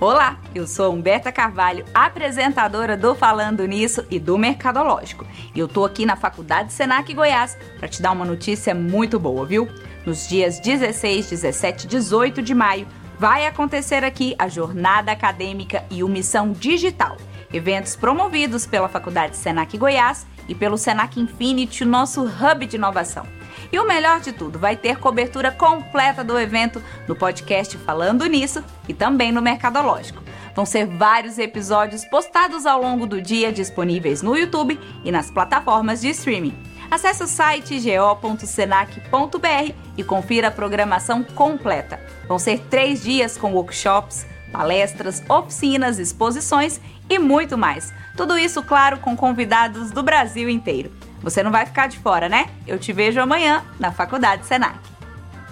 Olá, eu sou Humberta Carvalho, apresentadora do Falando Nisso e do Mercadológico. E eu tô aqui na Faculdade Senac Goiás para te dar uma notícia muito boa, viu? Nos dias 16, 17 e 18 de maio vai acontecer aqui a Jornada Acadêmica e o Missão Digital, eventos promovidos pela Faculdade Senac Goiás e pelo Senac Infinity, o nosso hub de inovação. E o melhor de tudo, vai ter cobertura completa do evento no podcast Falando Nisso e também no Mercadológico. Vão ser vários episódios postados ao longo do dia disponíveis no YouTube e nas plataformas de streaming. Acesse o site go.senac.br e confira a programação completa. Vão ser três dias com workshops, palestras, oficinas, exposições e muito mais. Tudo isso, claro, com convidados do Brasil inteiro. Você não vai ficar de fora, né? Eu te vejo amanhã na Faculdade Senac.